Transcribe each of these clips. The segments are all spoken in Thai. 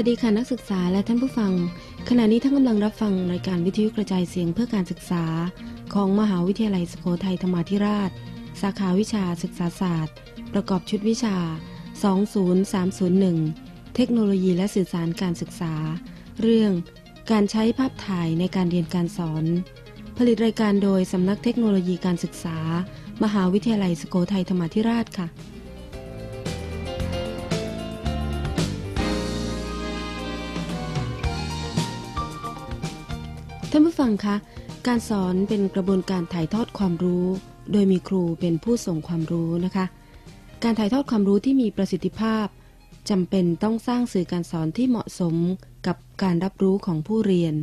สวัสดีค่ะนักศึกษาและท่านผู้ฟัง ขณะนี้ท่านกำลังรับฟังรายการวิทยุกระจายเสียงเพื่อการศึกษา ของมหาวิทยาลัยสุโขทัยธรรมาธิราช สาขาวิชาศึกษาศาสตร์ ประกอบชุดวิชา 20301 เทคโนโลยีและสื่อสารการศึกษา เรื่อง การใช้ภาพถ่ายในการเรียนการสอน ผลิตรายการโดยสำนักเทคโนโลยีการศึกษา มหาวิทยาลัยสุโขทัยธรรมาธิราชค่ะานผู้ฟังคะ การสอนเป็นกระบวนการถ่ายทอดความรู้ โดยมีครูเป็นผู้ส่งความรู้นะคะ การถ่ายทอดความรู้ที่มีประสิทธิภาพจำเป็นต้องสร้างสื่อการสอนที่เหมาะสมกับการรับรู้ของผู้เรียน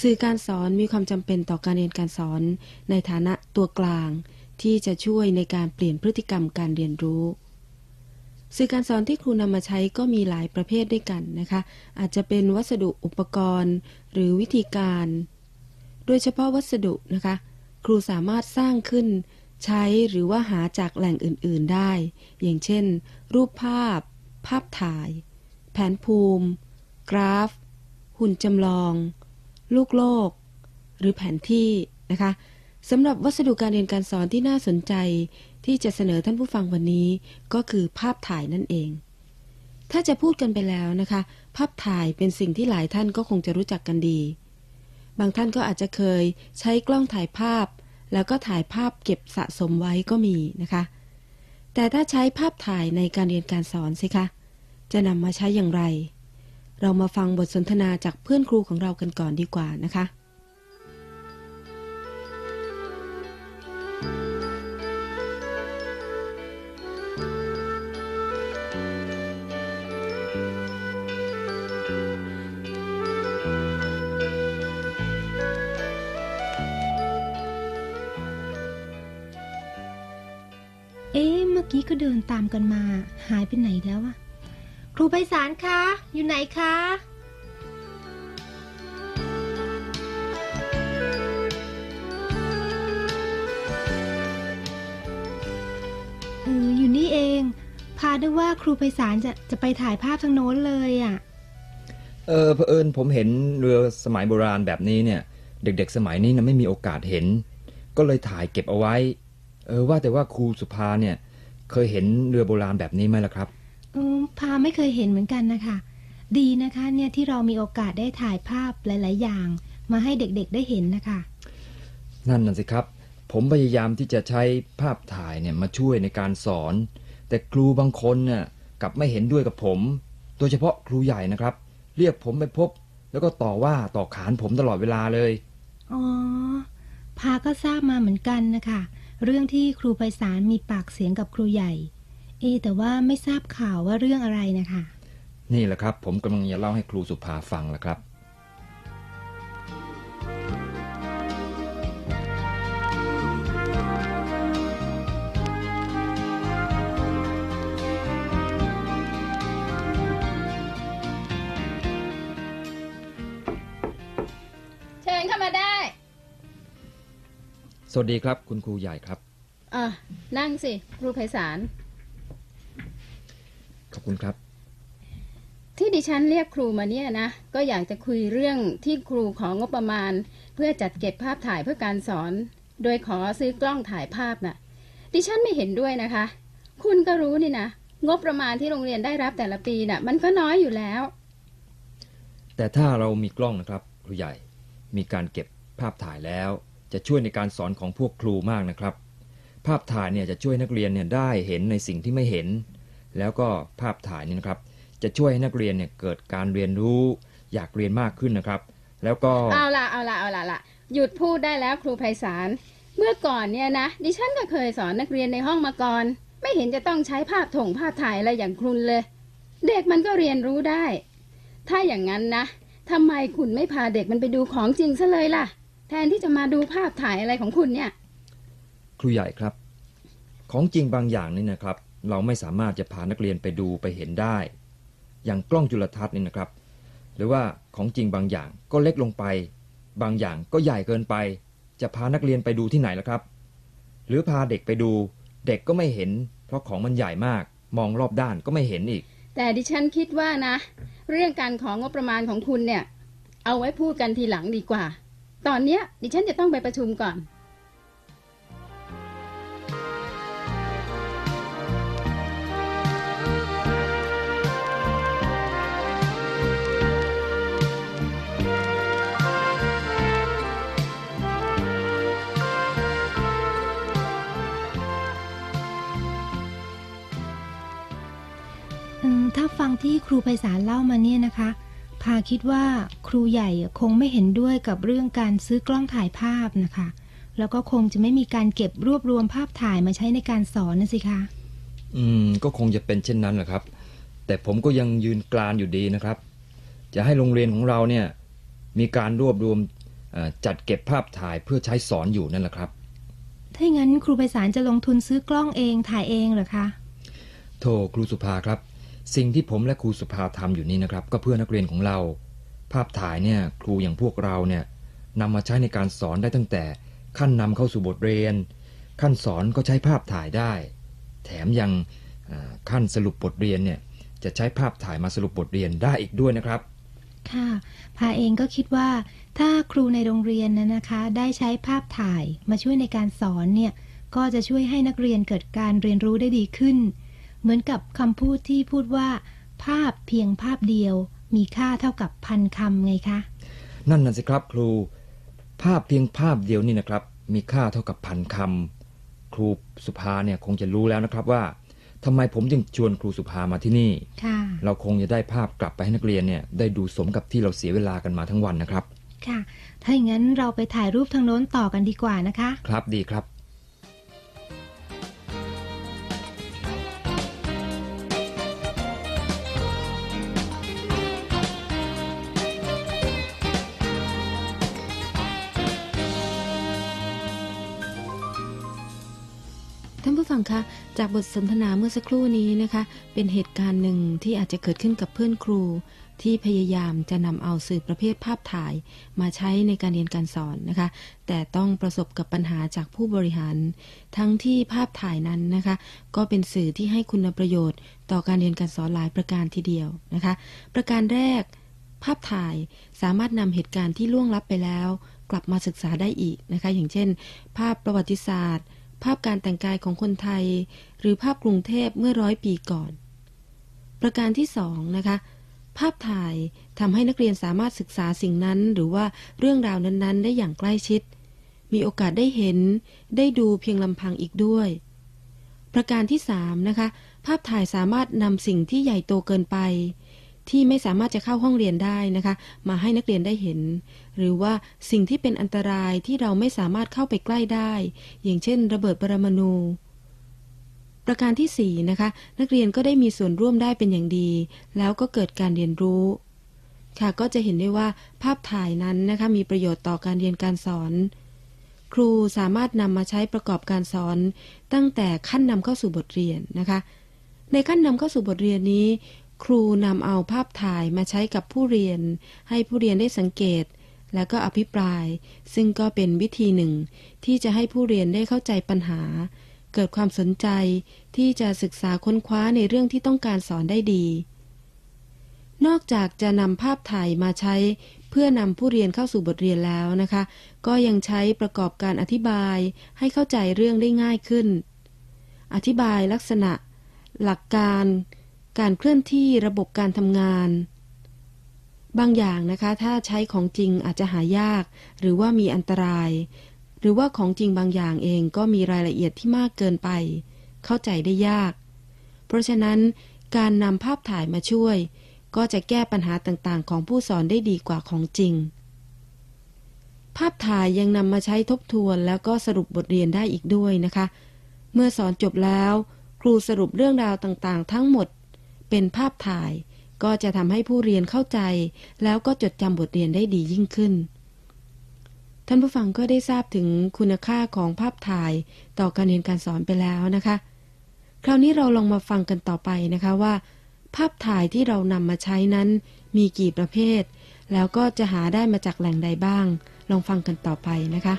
สื่อการสอนมีความจำเป็นต่อการเรียนการสอนในฐานะตัวกลาง ที่จะช่วยในการเปลี่ยนพฤติกรรมการเรียนรู้ สื่อการสอนที่ครูนำมาใช้ก็มีหลายประเภทด้วยกันนะคะ อาจจะเป็นวัสดุอุปกรณ์ หรือวิธีการ โดยเฉพาะวัสดุนะคะ ครูสามารถสร้างขึ้น ใช้หรือว่าหาจากแหล่งอื่น ๆได้ อย่างเช่น รูปภาพ ภาพถ่าย แผนภูมิ กราฟ หุ่นจำลอง ลูกโลก หรือแผนที่นะคะสำหรับวัสดุการเรียนการสอนที่น่าสนใจ ที่จะเสนอท่านผู้ฟังวันนี้ ก็คือภาพถ่ายนั่นเอง ถ้าจะพูดกันไปแล้วนะคะ ภาพถ่ายเป็นสิ่งที่หลายท่านก็คงจะรู้จักกันดี บางท่านก็อาจจะเคยใช้กล้องถ่ายภาพ แล้วก็ถ่ายภาพเก็บสะสมไว้ก็มีนะคะ แต่ถ้าใช้ภาพถ่ายในการเรียนการสอนสิคะ จะนำมาใช้อย่างไร เรามาฟังบทสนทนาจากเพื่อนครูของเรากันก่อนดีกว่านะคะ ดินตามกันมาหายไปไหนแล้วอะครูไพศาลคะ อยู่ไหนคะเอออยู่นี่เอง พาด้วยว่าครูไพศาลจะจะไปถ่ายภาพทางโน้นเลยอะเออเผอิญผมเห็นเรือสมัยโบราณแบบนี้เนี่ย เด็กๆ สมัยนี้นะไม่มีโอกาสเห็น ก็เลยถ่ายเก็บเอาไว้ เออว่าแต่ว่าครูสุภาเนี่ย เคยเห็นเรือโบราณแบบนี้ไหมล่ะครับอืมพาไม่เคยเห็นเหมือนกันนะคะ ดีนะคะ เนี่ยที่เรามีโอกาสได้ถ่ายภาพหลาย ๆ อย่าง มาให้เด็กๆได้เห็นนะคะ นั่นน่ะสิครับ ผมพยายามที่จะใช้ภาพถ่ายเนี่ยมาช่วยในการสอน แต่ครูบางคนเนี่ยกลับไม่เห็นด้วยกับผม โดยเฉพาะครูใหญ่นะครับ เรียกผมไปพบ แล้วก็ต่อว่าต่อขานผมตลอดเวลาเลยอ๋อพาก็ทราบมาเหมือนกันนะคะ เรื่องที่ครูไพศาลมีปากเสียงกับครูใหญ่ เอ แต่ว่าไม่ทราบข่าวว่าเรื่องอะไรนะคะ นี่แหละครับ ผมกำลังจะเล่าให้ครูสุภาฟังแหละครับ วัสดีครับ คุณครูใหญ่ครับอะนั่งสิ ครูไพศาล ขอบคุณครับ ที่ดิฉันเรียกครูมาเนี่ยนะ ก็อยากจะคุยเรื่องที่ครูของงบประมาณ เพื่อจัดเก็บภาพถ่ายเพื่อการสอน โดยขอซื้อกล้องถ่ายภาพน่ะ ดิฉันไม่เห็นด้วยนะคะ คุณก็รู้นี่นะงบประมาณที่โรงเรียนได้รับแต่ละปีน่ะ มันก็น้อยอยู่แล้ว แต่ถ้าเรามีกล้องนะครับ ครูใหญ่มีการเก็บภาพถ่ายแล้ว จะช่วยในการสอนของพวกครูมากนะครับ ภาพถ่ายเนี่ยจะช่วยนักเรียนเนี่ยได้เห็นในสิ่งที่ไม่เห็น แล้วก็ภาพถ่ายนี่นะครับ จะช่วยให้นักเรียนเนี่ยเกิดการเรียนรู้ อยากเรียนมากขึ้นนะครับ แล้วก็เอาละเอาละเอาละละหยุดพูดได้แล้วครูไพศาลเมื่อก่อนเนี่ยนะดิฉันก็เคยสอนนักเรียนในห้องมาก่อน ไม่เห็นจะต้องใช้ภาพถงภาพถ่ายอะไรอย่างคุณเลย เด็กมันก็เรียนรู้ได้ ถ้าอย่างนั้นนะทำไมคุณไม่พาเด็กมันไปดูของจริงซะเลยล่ะ แทนที่จะมาดูภาพถ่ายอะไรของคุณเนี่ย ครูใหญ่ครับ ของจริงบางอย่างนี่นะครับ เราไม่สามารถจะพานักเรียนไปดูไปเห็นได้ อย่างกล้องจุลทรรศน์นี่นะครับ หรือว่าของจริงบางอย่างก็เล็กลงไป บางอย่างก็ใหญ่เกินไป จะพานักเรียนไปดูที่ไหนล่ะครับ หรือพาเด็กไปดู เด็กก็ไม่เห็น เพราะของมันใหญ่มาก มองรอบด้านก็ไม่เห็นอีก แต่ดิฉันคิดว่านะ เรื่องการของงบประมาณของคุณเนี่ย เอาไว้พูดกันทีหลังดีกว่า ตอนเนี้ยดิฉันจะต้องไปประชุมก่อนถ้าฟังที่ครูไพศาลเล่ามาเนี่ยนะคะ พาคิดว่าครูใหญ่คงไม่เห็นด้วยกับเรื่องการซื้อกล้องถ่ายภาพนะคะ แล้วก็คงจะไม่มีการเก็บรวบรวมภาพถ่ายมาใช้ในการสอนนะสิคะ อืม ก็คงจะเป็นเช่นนั้นแหละครับ แต่ผมก็ยังยืนกรานอยู่ดีนะครับ จะให้โรงเรียนของเราเนี่ย มีการรวบรวมเอ่อจัดเก็บภาพถ่ายเพื่อใช้สอนอยู่นั่นแหละครับ ถ้าอย่างนั้นครูไพศาลจะลงทุนซื้อกล้องเองถ่ายเองเหรอคะ โทครูสุภาครับ สิ่งที่ผมและครูสุภาทำอยู่นี่นะครับ ก็เพื่อนักเรียนของเรา ภาพถ่ายเนี่ยครูอย่างพวกเราเนี่ยนำมาใช้ในการสอนได้ตั้งแต่ขั้นนำเข้าสู่บทเรียน ขั้นสอนก็ใช้ภาพถ่ายได้ แถมยังขั้นสรุปบทเรียนเนี่ยจะใช้ภาพถ่ายมาสรุปบทเรียนได้อีกด้วยนะครับ ค่ะพาเองก็คิดว่าถ้าครูในโรงเรียนนะนะคะ ได้ใช้ภาพถ่ายมาช่วยในการสอนเนี่ยก็จะช่วยให้นักเรียนเกิดการเรียนรู้ได้ดีขึ้น เหมือนกับคำพูดที่พูดว่า ภาพเพียงภาพเดียว มีค่าเท่ากับพันคำไงคะ นั่นน่ะสิครับครู ภาพเพียงภาพเดียวนี่นะครับ มีค่าเท่ากับพันคำครูสุภาเนี่ยคงจะรู้แล้วนะครับว่าทำไมผมจึงชวนครูสุภามาที่นี่ค่ะเราคงจะได้ภาพกลับไปให้นักเรียนเนี่ยได้ดูสมกับที่เราเสียเวลากันมาทั้งวันนะครับ ค่ะ ถ้าอย่างนั้นเราไปถ่ายรูปทางโน้นต่อกันดีกว่านะคะ ครับดีครับ ฟังคะจากบทสนทนาเมื่อสักครู่นี้นะคะ เป็นเหตุการณ์หนึ่งที่อาจจะเกิดขึ้นกับเพื่อนครู ที่พยายามจะนำเอาสื่อประเภทภาพถ่าย มาใช้ในการเรียนการสอนนะคะ แต่ต้องประสบกับปัญหาจากผู้บริหาร ทั้งที่ภาพถ่ายนั้นนะคะ ก็เป็นสื่อที่ให้คุณประโยชน์ ต่อการเรียนการสอนหลายประการทีเดียวนะคะ ประการแรก ภาพถ่ายสามารถนำเหตุการณ์ที่ล่วงลับไปแล้ว กลับมาศึกษาได้อีกนะคะ อย่างเช่น ภาพประวัติศาสตร์ ภาพการแต่งกายของคนไทย หรือภาพกรุงเทพเมื่อร้อยปีก่อน ประการที่สองนะคะ ภาพถ่ายทำให้นักเรียนสามารถศึกษาสิ่งนั้น หรือว่าเรื่องราวนั้นๆ ได้อย่างใกล้ชิด มีโอกาสได้เห็น ได้ดูเพียงลำพังอีกด้วย ประการที่สามนะคะ ภาพถ่ายสามารถนำสิ่งที่ใหญ่โตเกินไป ที่ไม่สามารถจะเข้าห้องเรียนได้นะคะ มาให้นักเรียนได้เห็น หรือว่าสิ่งที่เป็นอันตรายที่เราไม่สามารถเข้าไปใกล้ได้ อย่างเช่น ระเบิดปรมาณูประการที่สี่นะคะ นักเรียนก็ได้มีส่วนร่วมได้เป็นอย่างดี แล้วก็เกิดการเรียนรู้ ค่ะก็จะเห็นได้ว่าภาพถ่ายนั้นนะคะมีประโยชน์ต่อการเรียนการสอน ครูสามารถนำมาใช้ประกอบการสอน ตั้งแต่ขั้นนำเข้าสู่บทเรียนนะคะ ในขั้นนำเข้าสู่บทเรียนนี้ ครูนำเอาภาพถ่ายมาใช้กับผู้เรียน ให้ผู้เรียนได้สังเกต แล้วก็อภิปราย ซึ่งก็เป็นวิธีหนึ่ง ที่จะให้ผู้เรียนได้เข้าใจปัญหา เกิดความสนใจที่จะศึกษาค้นคว้าในเรื่องที่ต้องการสอนได้ดี นอกจากจะนำภาพถ่ายมาใช้ เพื่อนำผู้เรียนเข้าสู่บทเรียนแล้วนะคะ ก็ยังใช้ประกอบการอธิบายให้เข้าใจเรื่องได้ง่ายขึ้น อธิบายลักษณะ หลักการ การเคลื่อนที่ระบบการทำงาน บางอย่างนะคะ ถ้าใช้ของจริงอาจจะหายาก หรือว่ามีอันตราย หรือว่าของจริงบางอย่างเองก็มีรายละเอียดที่มากเกินไป เข้าใจได้ยาก เพราะฉะนั้นการนำภาพถ่ายมาช่วย ก็จะแก้ปัญหาต่างๆ ของผู้สอนได้ดีกว่าของจริง ภาพถ่ายยังนำมาใช้ทบทวนแล้วก็สรุปบทเรียนได้อีกด้วยนะคะ เมื่อสอนจบแล้ว ครูสรุปเรื่องราวต่างๆ ทั้งหมด เป็นภาพถ่าย ก็จะทำให้ผู้เรียนเข้าใจ แล้วก็จดจำบทเรียนได้ดียิ่งขึ้น ท่านผู้ฟังก็ได้ทราบถึงคุณค่าของภาพถ่ายต่อการเรียนการสอนไปแล้วนะคะ คราวนี้เราลองมาฟังกันต่อไปนะคะว่า ภาพถ่ายที่เรานำมาใช้นั้น มีกี่ประเภท แล้วก็จะหาได้มาจากแหล่งใดบ้าง ลองฟังกันต่อไปนะคะ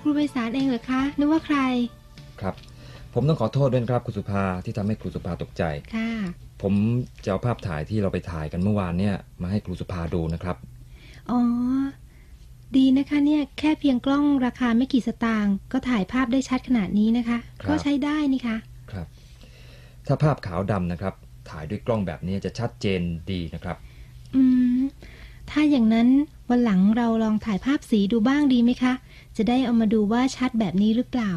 ครูไพศาลเองเหรอคะนึกว่าใคร ครับ ผมต้องขอโทษด้วยนะครับคุณสุภาที่ทำให้ครูสุภาตกใจ ค่ะ ผมจะเอาภาพถ่ายที่เราไปถ่ายกันเมื่อวานเนี่ย มาให้ครูสุภาดูนะครับ อ๋อ ดีนะคะเนี่ยแค่เพียงกล้องราคาไม่กี่สตางค์ก็ถ่ายภาพได้ชัดขนาดนี้นะคะครับก็ใช้ได้นี่คะครับ ถ้าภาพขาวดำนะครับ ถ่ายด้วยกล้องแบบนี้จะชัดเจนดีนะครับ อืม ถ้าอย่างนั้น วันหลังเราลองถ่ายภาพสีดูบ้างดีไหมคะ จะได้เอามาดูว่าชัดแบบนี้หรือเปล่า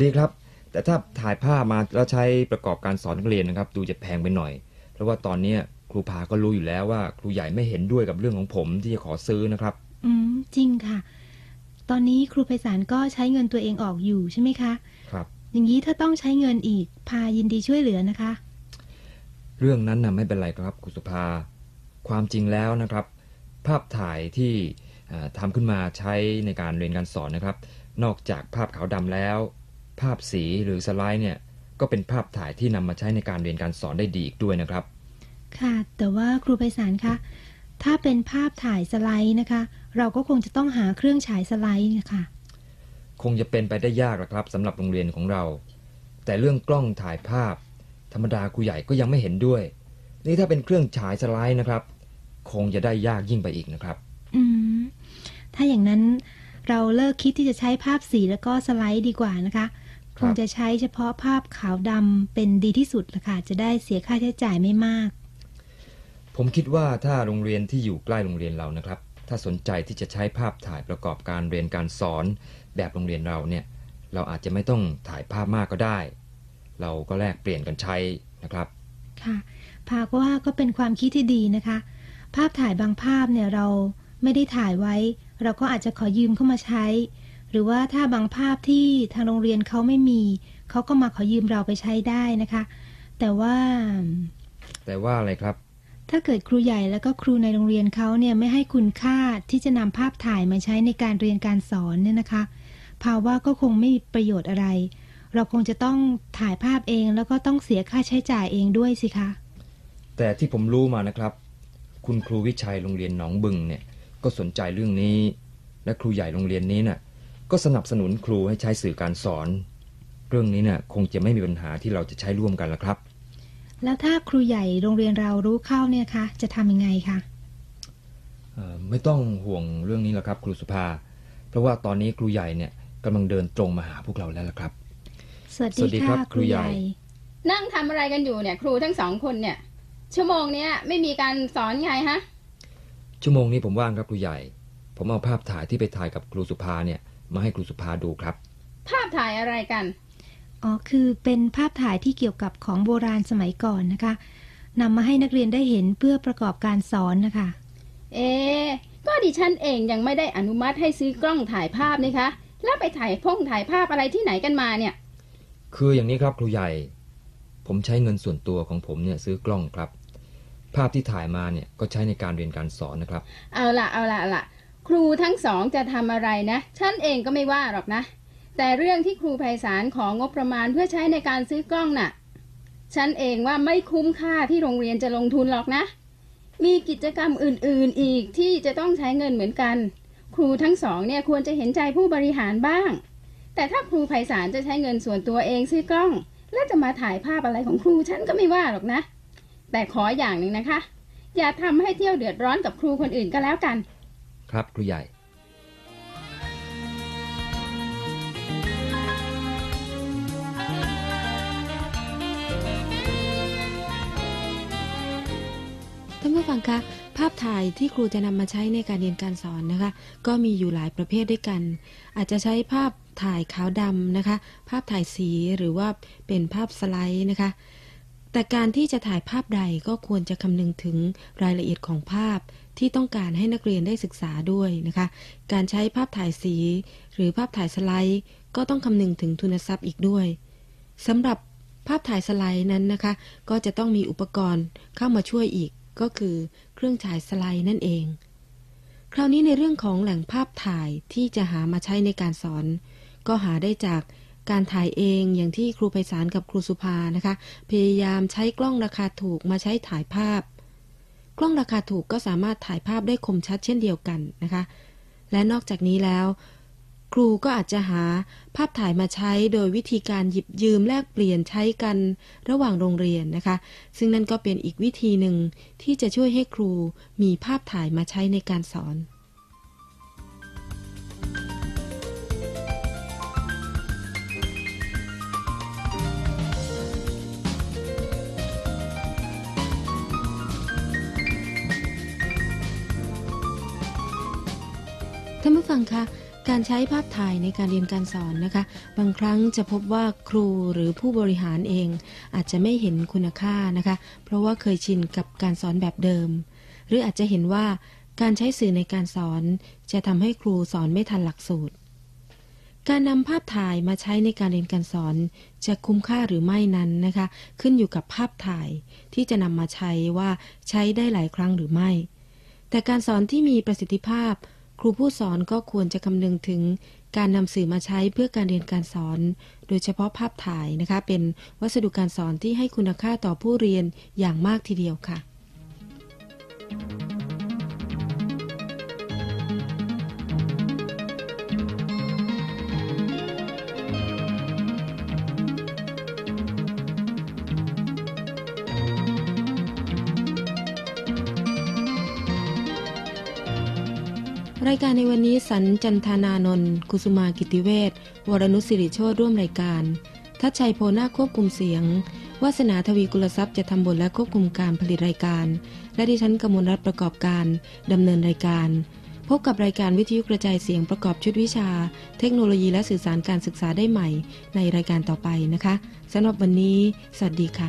ดีครับ แต่ถ้าถ่ายภาพมาแล้วใช้ประกอบการสอนนักเรียนนะครับ ดูจะแพงไปหน่อย เพราะว่าตอนเนี้ยครูพาก็รู้อยู่แล้วว่า ครูใหญ่ไม่เห็นด้วยกับเรื่องของผมที่จะขอซื้อนะครับ อืมจริงค่ะ ตอนนี้ครูไพศาลก็ใช้เงินตัวเองออกอยู่ใช่ไหมคะ ครับ อย่างนี้ถ้าต้องใช้เงินอีกพายินดีช่วยเหลือนะคะ เรื่องนั้นนะไม่เป็นไรครับคุณสุภา ความจริงแล้วนะครับ ภาพถ่ายที่อ่าทำขึ้นมาใช้ในการเรียนการสอนนะครับ นอกจากภาพขาวดำแล้ว ภาพสีหรือสไลด์เนี่ยก็เป็นภาพถ่ายที่นำมาใช้ในการเรียนการสอนได้ดีอีกด้วยนะครับ ค่ะ แต่ว่าครูไพศาลคะถ้าเป็นภาพถ่ายสไลด์นะคะ เราก็คงจะต้องหาเครื่องฉายสไลด์นะคะคงจะเป็นไปได้ยากหรอกครับสำหรับโรงเรียนของเรา แต่เรื่องกล้องถ่ายภาพ ธรรมดาครูใหญ่ก็ยังไม่เห็นด้วย นี่ถ้าเป็นเครื่องฉายสไลด์นะครับ คงจะได้ยากยิ่งไปอีกนะครับอืมถ้าอย่างนั้นเราเลิกคิดที่จะใช้ภาพสีแล้วก็สไลด์ดีกว่านะคะคครับงจะใช้เฉพาะภาพขาวดำเป็นดีที่สุดละค่ะ จะได้เสียค่าใช้จ่ายไม่มาก ผมคิดว่าถ้าโรงเรียนที่อยู่ใกล้โรงเรียนเรานะครับ ถ้าสนใจที่จะใช้ภาพถ่ายประกอบการเรียนการสอนแบบโรงเรียนเราเนี่ย เราอาจจะไม่ต้องถ่ายภาพมากก็ได้ เราก็แลกเปลี่ยนกันใช้นะครับ ค่ะพากว่าก็เป็นความคิดที่ดีนะคะ ภาพถ่ายบางภาพเนี่ยเราไม่ได้ถ่ายไว้ เราก็อาจจะขอยืมเข้ามาใช้ หรือว่าถ้าบางภาพที่ทางโรงเรียนเขาไม่มี เขาก็มาขอยืมเราไปใช้ได้นะคะ แต่ว่า แต่ว่าอะไรครับ ถ้าเกิดครูใหญ่แล้วก็ครูในโรงเรียนเขาเนี่ยไม่ให้คุณค่าที่จะนำภาพถ่ายมาใช้ในการเรียนการสอนเนี่ยนะคะ ภาว่าก็คงไม่มีประโยชน์อะไร เราคงจะต้องถ่ายภาพเองแล้วก็ต้องเสียค่าใช้จ่ายเองด้วยสิคะ แต่ที่ผมรู้มานะครับ คุณครูวิชัยโรงเรียนหนองบึงเนี่ยก็สนใจเรื่องนี้ และครูใหญ่โรงเรียนนี้น่ะก็สนับสนุนครูให้ใช้สื่อการสอน เรื่องนี้น่ะคงจะไม่มีปัญหาที่เราจะใช้ร่วมกันละครับ แล้วถ้าครูใหญ่โรงเรียนเรารู้เข้าเนี่ยคะ จะทำยังไงคะเอ่อไม่ต้องห่วงเรื่องนี้หรอกครับครูสุภา เพราะว่าตอนนี้ครูใหญ่เนี่ยกำลังเดินตรงมาหาพวกเราแล้วล่ะครับ สวัสสวัสดีดีครัค่ะบครูใหญ่ นั่งทำอะไรกันอยู่เนี่ย ครูทั้งสองคนเนี่ย ชั่วโมงเนี้ยไม่มีการสอนไงฮะ ชั่วโมงนี้ผมว่างครับครูใหญ่ ผมเอาภาพถ่ายที่ไปถ่ายกับครูสุภาเนี่ย มาให้ครูสุภาดูครับ ภาพถ่ายอะไรกัน อ๋อ คือเป็นภาพถ่ายที่เกี่ยวกับของโบราณสมัยก่อนนะคะนำมาให้นักเรียนได้เห็นเพื่อประกอบการสอนนะคะ เอ๊ะก็ดิฉันเองยังไม่ได้อนุมัติให้ซื้อกล้องถ่ายภาพนี่คะ แล้วไปถ่ายพงถ่ายภาพอะไรที่ไหนกันมาเนี่ย คืออย่างนี้ครับครูใหญ่ ผมใช้เงินส่วนตัวของผมเนี่ยซื้อกล้องครับ ภาพที่ถ่ายมาเนี่ยก็ใช้ในการเรียนการสอนนะครับ เอาละเอาละเอาละครูทั้งสองจะทำอะไรนะฉันเองก็ไม่ว่าหรอกนะ แต่เรื่องที่ครูไพศาลของงบประมาณเพื่อใช้ในการซื้อกล้องน่ะฉันเองว่าไม่คุ้มค่าที่โรงเรียนจะลงทุนหรอกนะ มีกิจกรรมอื่นๆอีกที่จะต้องใช้เงินเหมือนกัน ครูทั้งสองเนี่ยควรจะเห็นใจผู้บริหารบ้าง แต่ถ้าครูไพศาลจะใช้เงินส่วนตัวเองซื้อกล้อง แล้วจะมาถ่ายภาพอะไรของครูฉันก็ไม่ว่าหรอกนะ แต่ขออย่างหนึ่งนะคะ อย่าทำให้เที่ยวเดือดร้อนกับครูคนอื่นก็แล้วกัน ครับครูใหญ่ท่านผู้ฟังคะ ภาพถ่ายที่ครูจะนำมาใช้ในการเรียนการสอนนะคะ ก็มีอยู่หลายประเภทด้วยกัน อาจจะใช้ภาพถ่ายขาวดำนะคะ ภาพถ่ายสีหรือว่าเป็นภาพสไลด์นะคะ แต่การที่จะถ่ายภาพใดก็ควรจะคำนึงถึงรายละเอียดของภาพที่ต้องการให้นักเรียนได้ศึกษาด้วยนะคะ การใช้ภาพถ่ายสี หรือภาพถ่ายสไลด์ ก็ต้องคำนึงถึงทุนทรัพย์อีกด้วยสำหรับภาพถ่ายสไลด์นั้นนะคะ ก็จะต้องมีอุปกรณ์เข้ามาช่วยอีก ก็คือเครื่องฉายสไลด์นั่นเอง คราวนี้ในเรื่องของแหล่งภาพถ่ายที่จะหามาใช้ในการสอน ก็หาได้จากการถ่ายเองอย่างที่ครูไพศาลกับครูสุภานะคะ พยายามใช้กล้องราคาถูกมาใช้ถ่ายภาพ กล้องราคาถูกก็สามารถถ่ายภาพได้คมชัดเช่นเดียวกันนะคะ และนอกจากนี้แล้ว ครูก็อาจจะหาภาพถ่ายมาใช้โดยวิธีการหยิบยืมแลกเปลี่ยนใช้กันระหว่างโรงเรียนนะคะ ซึ่งนั่นก็เป็นอีกวิธีหนึ่งที่จะช่วยให้ครูมีภาพถ่ายมาใช้ในการสอนท่านผู้ฟังคะ การใช้ภาพถ่ายในการเรียนการสอนนะคะ บางครั้งจะพบว่าครูหรือผู้บริหารเอง อาจจะไม่เห็นคุณค่านะคะ เพราะว่าเคยชินกับการสอนแบบเดิม หรืออาจจะเห็นว่าการใช้สื่อในการสอน จะทำให้ครูสอนไม่ทันหลักสูตร การนำภาพถ่ายมาใช้ในการเรียนการสอน จะคุ้มค่าหรือไม่นั้นนะคะ ขึ้นอยู่กับภาพถ่ายที่จะนำมาใช้ว่าใช้ได้หลายครั้งหรือไม่ แต่การสอนที่มีประสิทธิภาพ ครูผู้สอนก็ควรจะคำนึงถึงการนำสื่อมาใช้เพื่อการเรียนการสอน โดยเฉพาะภาพถ่ายนะคะ เป็นวัสดุการสอนที่ให้คุณค่าต่อผู้เรียนอย่างมากทีเดียวค่ะ รายการในวันนี้สันจันทานานนท์กุสุมากิติเวศวรนุสิริโชตร่วมรายการ ทัชชัยโพนาควบคุมเสียง วาสนาทวีกุลทรัพย์จะทำบทและควบคุมการผลิตรายการ และดิฉันกมลรัตน์ประกอบการดำเนินรายการ พบกับรายการวิทยุกระจายเสียงประกอบชุดวิชา เทคโนโลยีและสื่อสารการศึกษาได้ใหม่ ในรายการต่อไปนะคะสำหรับวันนี้ สวัสดีค่ะ